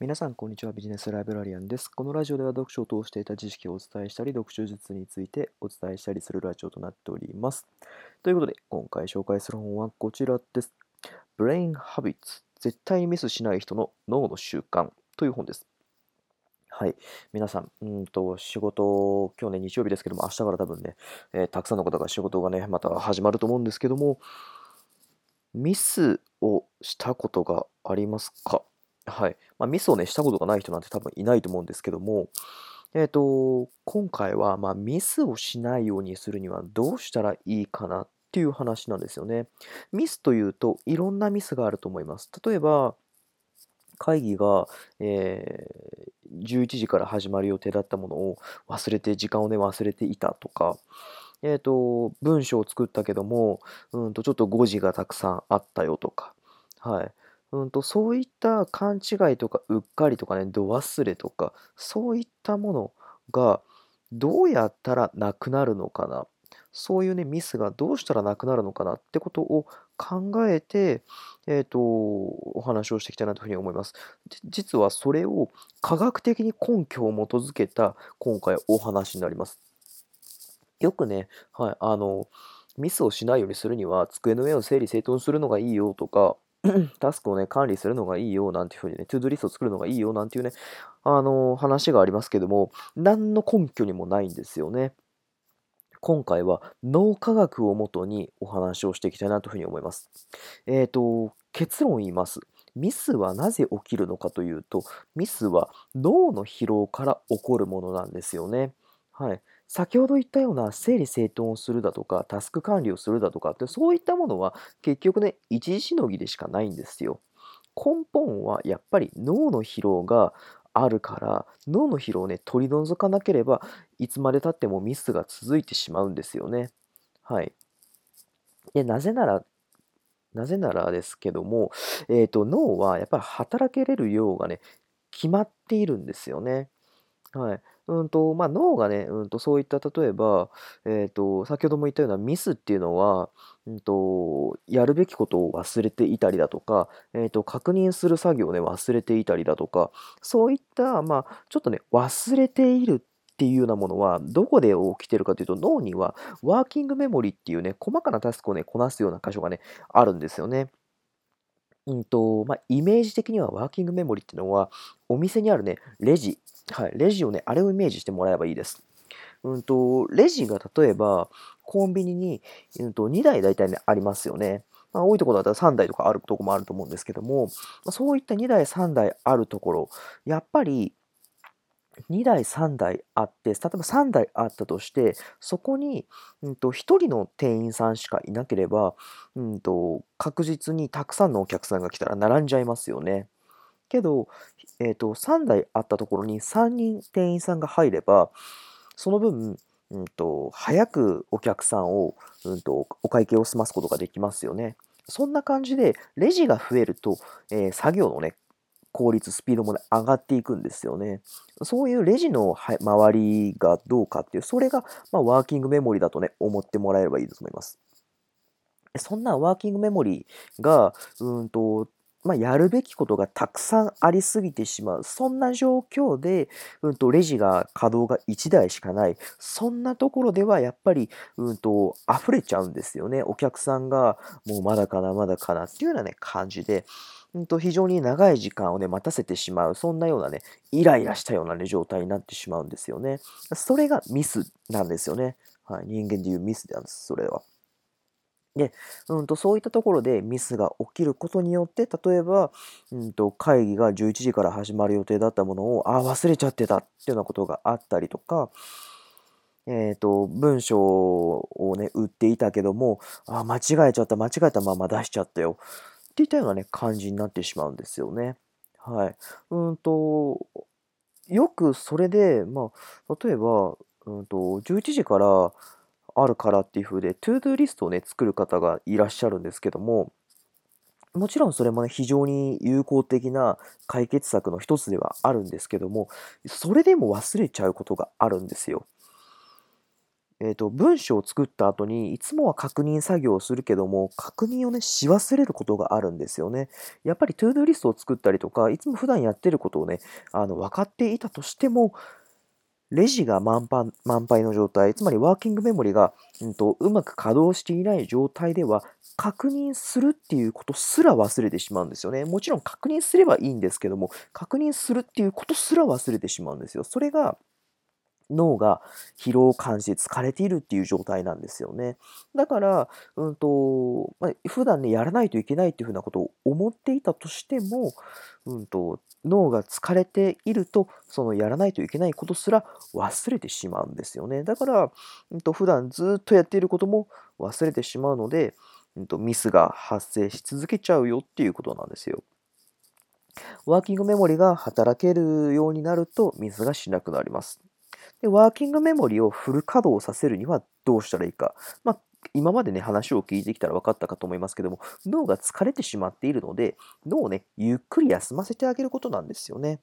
皆さん、こんにちは。ビジネスライブラリアンです。このラジオでは読書を通していた知識をお伝えしたり、読書術についてお伝えしたりするラジオとなっております。ということで、今回紹介する本はこちらです。Brain Habits 絶対にミスしない人の脳の習慣という本です。はい。皆さん、うんと、仕事、今日ね、日曜日ですけども、明日から多分ね、えー、たくさんの方が仕事がね、また始まると思うんですけども、ミスをしたことがありますか？はい。まあ、ミスをね、したことがない人なんて多分いないと思うんですけども、えっと、今回は、まあ、ミスをしないようにするにはどうしたらいいかなっていう話なんですよね。ミスというと、いろんなミスがあると思います。例えば、会議が、えー、11時から始まる予定だったものを忘れて、時間をね、忘れていたとか、えっと、文章を作ったけども、うんと、ちょっと誤字がたくさんあったよとか、はい。うんと、そういった勘違いとかうっかりとかね、度忘れとか、そういったものがどうやったらなくなるのかな。そういうね、ミスがどうしたらなくなるのかなってことを考えて、えっ、と、お話をしていきたいなというふうに思います。実はそれを科学的に根拠を基づけた今回お話になります。よくね、はい、あの、ミスをしないようにするには机の上を整理整頓するのがいいよとか、タスクをね、管理するのがいいよ、なんていうふうにね、トゥードリストを作るのがいいよ、なんていうね、あのー、話がありますけども、何の根拠にもないんですよね。今回は脳科学をもとにお話をしていきたいなというふうに思います。えっ、ー、と、結論言います。ミスはなぜ起きるのかというと、ミスは脳の疲労から起こるものなんですよね。はい。先ほど言ったような整理整頓をするだとか、タスク管理をするだとかって、そういったものは結局ね、一時しのぎでしかないんですよ。根本はやっぱり脳の疲労があるから、脳の疲労をね、取り除かなければ、いつまでたってもミスが続いてしまうんですよね。はい。で、なぜなら、なぜならですけども、え、ー、と、脳はやっぱり働けれる量がね、決まっているんですよね。はい。うんと、まあ、脳がね、うんと、そういった例えば、えっと、先ほども言ったようなミスっていうのは、うんと、やるべきことを忘れていたりだとか、えっと、確認する作業をね、忘れていたりだとか、そういった、まあ、ちょっとね、忘れているっていうようなものは、どこで起きてるかというと、脳にはワーキングメモリっていうね、細かなタスクをね、こなすような箇所がね、あるんですよね。うんと、まあ、イメージ的にはワーキングメモリっていうのは、お店にあるね、レジ、はい、レジをね、あれをイメージしてもらえばいいです。うんと、レジが例えば、コンビニに、うんと、2台大体ね、ありますよね。まあ、多いところだったら3台とかあるところもあると思うんですけども、そういった2台、3台あるところ、やっぱり、2台、3台あって、例えば3台あったとして、そこに、うんと、1人の店員さんしかいなければ、うんと、確実にたくさんのお客さんが来たら並んじゃいますよね。けど、えーと、3台あったところに3人店員さんが入れば、その分、うんと、早くお客さんを、うんと、お会計を済ますことができますよね。そんな感じで、レジが増えると、えー、作業のね、効率、スピードもね、上がっていくんですよね。そういうレジの周りがどうかっていう、それが、まあ、ワーキングメモリだとね、思ってもらえればいいと思います。そんなワーキングメモリが、うんと、まあ、やるべきことがたくさんありすぎてしまう。そんな状況で、うんと、レジが稼働が1台しかない。そんなところではやっぱり、うんと、溢れちゃうんですよね。お客さんが、もうまだかな、まだかなっていうようなね、感じで、んと、非常に長い時間をね、待たせてしまう。そんなようなね、イライラしたようなね、状態になってしまうんですよね。それがミスなんですよね。はい。人間でいうミスなんです、それは。で、うんと、そういったところでミスが起きることによって、例えば、うんと、会議が11時から始まる予定だったものを、あ、忘れちゃってたっていうようなことがあったりとか、え、ー、と、文章をね、売っていたけども、あ、間違えちゃった、間違えたまま出しちゃったよ。っていたようなね、感じになってしまうんですよね。はい。うんと、よくそれで、まあ、例えば、うんと、11時からあるからっていう風で、 to do リストをね、作る方がいらっしゃるんですけども、もちろんそれもね、非常に有効的な解決策の一つではあるんですけども、それでも忘れちゃうことがあるんですよ。えっと、文章を作った後に、いつもは確認作業をするけども、確認をね、し忘れることがあるんですよね。やっぱりトゥードゥリストを作ったりとか、いつも普段やってることをね、あの、分かっていたとしても、レジが満帆満杯の状態、つまりワーキングメモリが、うんと、うまく稼働していない状態では、確認するっていうことすら忘れてしまうんですよね。もちろん確認すればいいんですけども、確認するっていうことすら忘れてしまうんですよ。それが脳が疲労を感じて疲れているっていう状態なんですよね。だから、うんと、まあ、普段ね、やらないといけないっていうふうなことを思っていたとしても、うんと、脳が疲れていると、そのやらないといけないことすら忘れてしまうんですよね。だから、うんと、普段ずっとやっていることも忘れてしまうので、うんと、ミスが発生し続けちゃうよっていうことなんですよ。ワーキングメモリが働けるようになるとミスがしなくなります。で、ワーキングメモリをフル稼働させるにはどうしたらいいか。まあ、今までね、話を聞いてきたら分かったかと思いますけども、脳が疲れてしまっているので、脳をね、ゆっくり休ませてあげることなんですよね。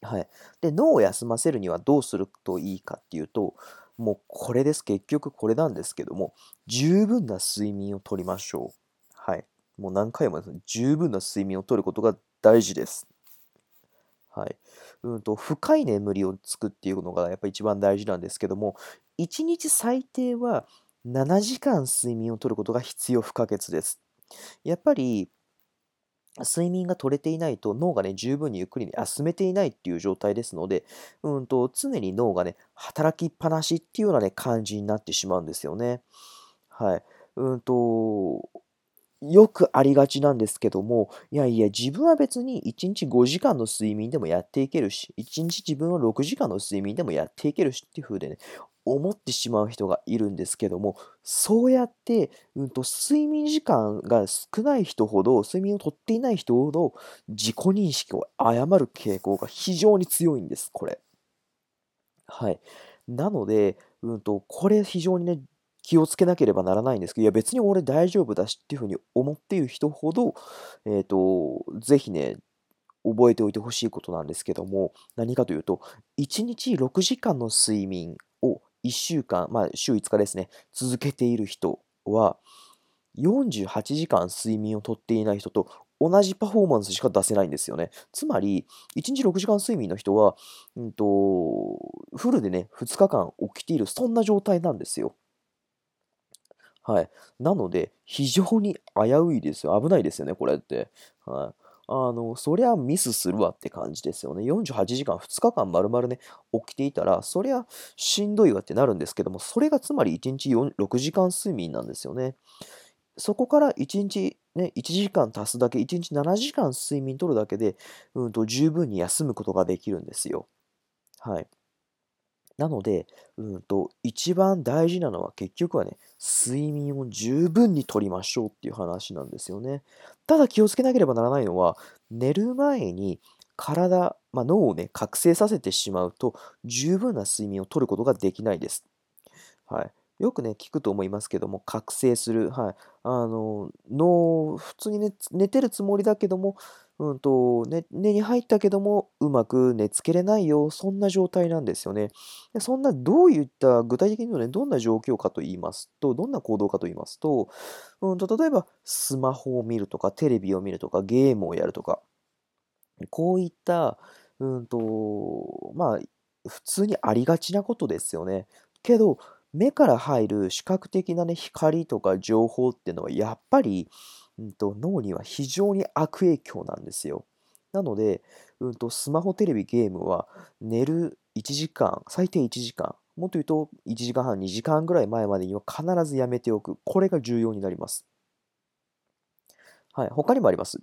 はい。で、脳を休ませるにはどうするといいかっていうと、もうこれです。結局これなんですけども、十分な睡眠をとりましょう。はい。もう何回もですね、十分な睡眠をとることが大事です。はい。うんと、深い眠りをつくっていうのがやっぱり一番大事なんですけども、1日最低は7時間睡眠をとることが必要不可欠です。やっぱり、睡眠が取れていないと脳がね、十分にゆっくり、ね、休めていないっていう状態ですので、うんと、常に脳がね、働きっぱなしっていうようなね、感じになってしまうんですよね。はい。うんと、よくありがちなんですけども、いやいや、自分は別に1日5時間の睡眠でもやっていけるし、1日自分は6時間の睡眠でもやっていけるしっていう風でね、思ってしまう人がいるんですけども、そうやって、うんと、睡眠時間が少ない人ほど、睡眠をとっていない人ほど、自己認識を誤る傾向が非常に強いんです、これ。はい。なので、うんと、これ非常にね、気をつけなければならないんですけど、いや別に俺大丈夫だしっていうふうに思っている人ほど、えっ、と、ぜひね、覚えておいてほしいことなんですけども、何かというと、1日6時間の睡眠を1週間、まあ週5日ですね、続けている人は、48時間睡眠をとっていない人と同じパフォーマンスしか出せないんですよね。つまり、1日6時間睡眠の人は、うんと、フルでね、2日間起きている、そんな状態なんですよ。はい。なので、非常に危ういですよ。危ないですよね、これって。はい。あの、そりゃミスするわって感じですよね。48時間、2日間丸々ね、起きていたら、そりゃしんどいわってなるんですけども、それがつまり1日4 6時間睡眠なんですよね。そこから1日ね、1時間足すだけ、1日7時間睡眠とるだけで、うんと十分に休むことができるんですよ。はい。なので、うんと、一番大事なのは結局はね、睡眠を十分にとりましょうっていう話なんですよね。ただ気をつけなければならないのは、寝る前に体、まあ、脳をね、覚醒させてしまうと、十分な睡眠をとることができないです。はい。よくね、聞くと思いますけども、覚醒する。はい。あの、脳、普通にね、寝てるつもりだけども、うんと、ね、寝に入ったけども、うまく寝つけれないよ、そんな状態なんですよね。でそんな、どういった、具体的に言うとね、どんな状況かと言いますと、どんな行動かと言いますと、うんと、例えば、スマホを見るとか、テレビを見るとか、ゲームをやるとか、こういった、うんと、まあ、普通にありがちなことですよね。けど、目から入る視覚的なね、光とか情報っていうのはやっぱり、うんと、脳には非常に悪影響なんですよ。なので、うんと、スマホ、テレビ、ゲームは寝る1時間、最低1時間、もっと言うと1時間半、2時間ぐらい前までには必ずやめておく。これが重要になります。はい、他にもあります。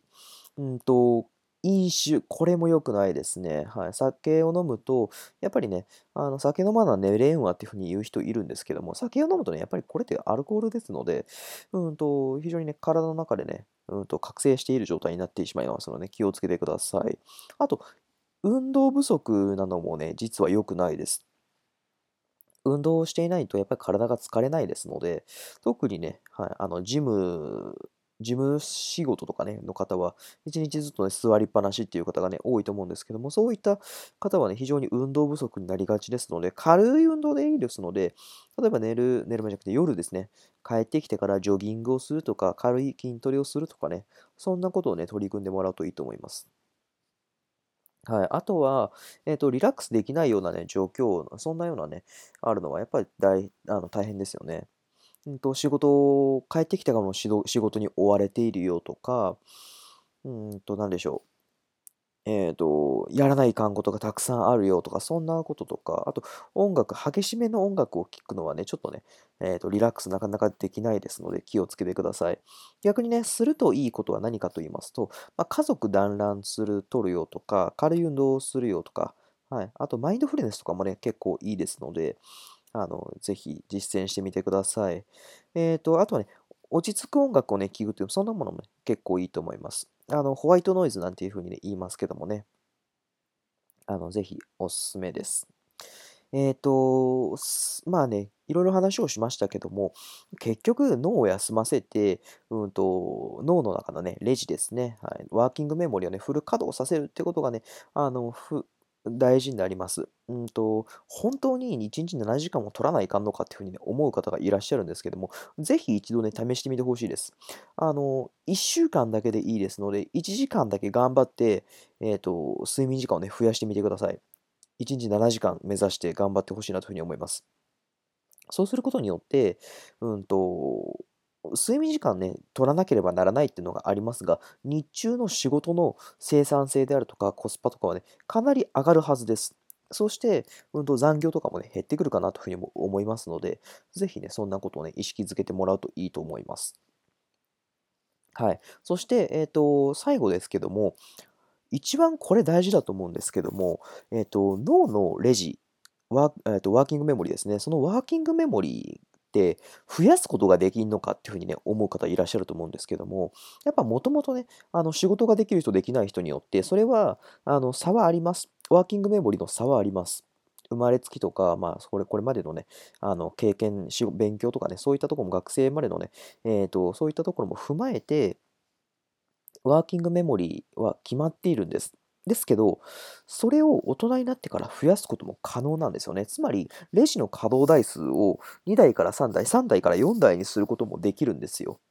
うんと、飲酒、これも良くないですね。はい。酒を飲むと、やっぱりね、あの、酒飲まな寝れんわっていうふうに言う人いるんですけども、酒を飲むとね、やっぱりこれってアルコールですので、うんと、非常にね、体の中でね、うんと、覚醒している状態になってしまいますので、気をつけてください。あと、運動不足なのもね、実は良くないです。運動をしていないと、やっぱり体が疲れないですので、特にね、はい、あの、ジム事務仕事とかね、の方は、一日ずっとね、座りっぱなしっていう方がね、多いと思うんですけども、そういった方はね、非常に運動不足になりがちですので、軽い運動でいいですので、例えば寝る、寝る前じゃなくて夜ですね、帰ってきてからジョギングをするとか、軽い筋トレをするとかね、そんなことをね、取り組んでもらうといいと思います。はい。あとは、えっと、リラックスできないようなね、状況、そんなようなね、あるのはやっぱり大あの、大変ですよね。うんと、仕事を帰ってきてかも仕事に追われているよとか、うんと、なんでしょう。えっと、やらないかんことがたくさんあるよとか、そんなこととか、あと音楽、激しめの音楽を聴くのはね、ちょっとね、えっと、リラックスなかなかできないですので、気をつけてください。逆にね、するといいことは何かと言いますと、まあ、家族団らんする、取るよとか、軽い運動をするよとか、はい。あと、マインドフルネスとかもね、結構いいですので、あの、ぜひ実践してみてください。えっと、あとはね、落ち着く音楽をね、聴くという、そんなものもね、結構いいと思います。あの、ホワイトノイズなんていう風にね、言いますけどもね、あの、ぜひおすすめです。えっと、まあね、いろいろ話をしましたけども、結局脳を休ませて、うんと、脳の中のね、レジですね、はい、ワーキングメモリをね、フル稼働させるってことがね、あの、ふ大事になります。うんと、本当に1日7時間も取らないかんのかっていうふうにね、思う方がいらっしゃるんですけども、ぜひ一度ね、試してみてほしいです。あの、1週間だけでいいですので、1時間だけ頑張って、えっと、睡眠時間をね、増やしてみてください。1日7時間目指して頑張ってほしいなというふうに思います。そうすることによって、うんと、睡眠時間ね、取らなければならないっていうのがありますが、日中の仕事の生産性であるとかコスパとかはね、かなり上がるはずです。そして、うんと残業とかもね、減ってくるかなというふうにも思いますので、ぜひね、そんなことをね、意識づけてもらうといいと思います。はい。そして、えっと、最後ですけども、一番これ大事だと思うんですけども、えっと、脳のレジ、ワーえっと、ワーキングメモリですね。そのワーキングメモリって増やすことができんのかっていうふうにね、思う方いらっしゃると思うんですけども、やっぱもともとね、あの仕事ができる人、できない人によって、それはあの差はあります。ワーキングメモリーの差はあります。生まれつきとか、まあ、これこれまでのね、あの経験、勉強とかね、そういったところも学生までのね、えーと、そういったところも踏まえて、ワーキングメモリーは決まっているんです。ですけど、それを大人になってから増やすことも可能なんですよね。つまり、レジの稼働台数を2台から3台、3台から4台にすることもできるんですよ。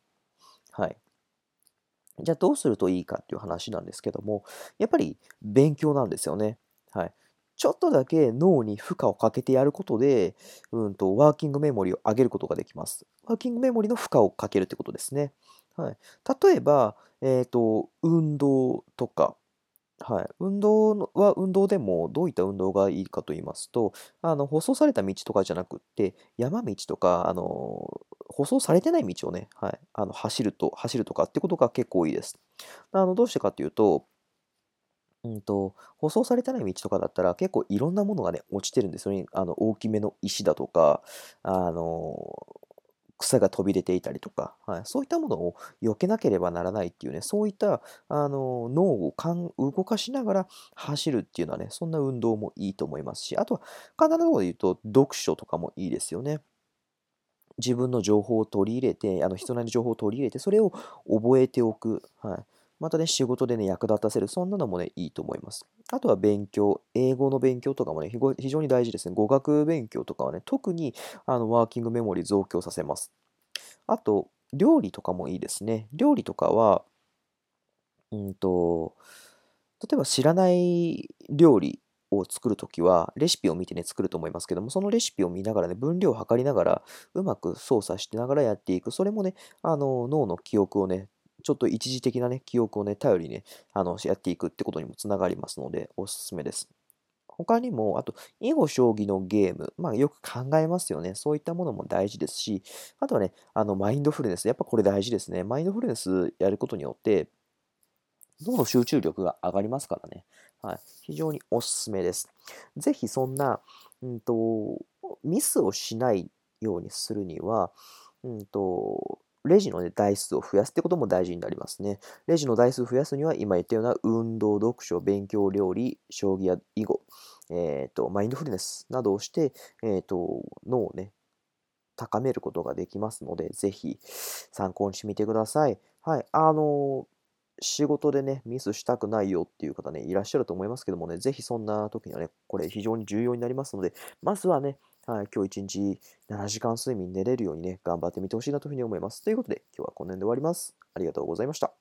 はい。じゃあどうするといいかっていう話なんですけども、やっぱり勉強なんですよね。はい。ちょっとだけ脳に負荷をかけてやることで、うんと、ワーキングメモリを上げることができます。ワーキングメモリの負荷をかけるってことですね。はい。例えば、えっと、運動とか、はい。運動は運動でもどういった運動がいいかと言いますと、あの、舗装された道とかじゃなくって、山道とか、あの、舗装されてない道をね、はい、あの、走ると走るとかってことが結構多いです。あの、どうしてかっていうと、うんと、舗装されてない道とかだったら、結構いろんなものがね、落ちてるんですよね。あの、大きめの石だとか、あの草が飛び出ていたりとか、はい、そういったものを避けなければならないっていうね、そういったあの脳をかん動かしながら走るっていうのはね、そんな運動もいいと思いますし、あとは必ずこで言うと、読書とかもいいですよね。自分の情報を取り入れて、あの人なりの情報を取り入れて、それを覚えておく。はい。またね、仕事でね、役立たせる。そんなのもね、いいと思います。あとは勉強。英語の勉強とかもね、非常に大事ですね。語学勉強とかはね、特にあのワーキングメモリー増強させます。あと、料理とかもいいですね。料理とかは、うんと、例えば知らない料理を作るときは、レシピを見てね、作ると思いますけども、そのレシピを見ながらね、分量を測りながら、うまく操作してながらやっていく。それもね、あの、脳の記憶をね、ちょっと一時的なね、記憶をね、頼りにね、あの、やっていくってことにもつながりますので、おすすめです。他にも、あと、囲碁将棋のゲーム、まあよく考えますよね。そういったものも大事ですし、あとはね、あの、マインドフルネス、やっぱこれ大事ですね。マインドフルネスやることによって、脳の集中力が上がりますからね。はい。非常におすすめです。ぜひそんな、うんと、ミスをしないようにするには、うんと、レジの、ね、台数を増やすってことも大事になりますね。レジの台数を増やすには、今言ったような運動、読書、勉強、料理、将棋や囲碁、えーと、マインドフルネスなどをして、えーと、脳をね、高めることができますので、ぜひ参考にしてみてください。はい、あの、仕事でね、ミスしたくないよっていう方ね、いらっしゃると思いますけどもね、ぜひそんな時にはね、これ非常に重要になりますので、まずはね、はい、今日一日7時間睡眠寝れるようにね、頑張ってみてほしいなというふうに思います。ということで、今日はこの辺で終わります。ありがとうございました。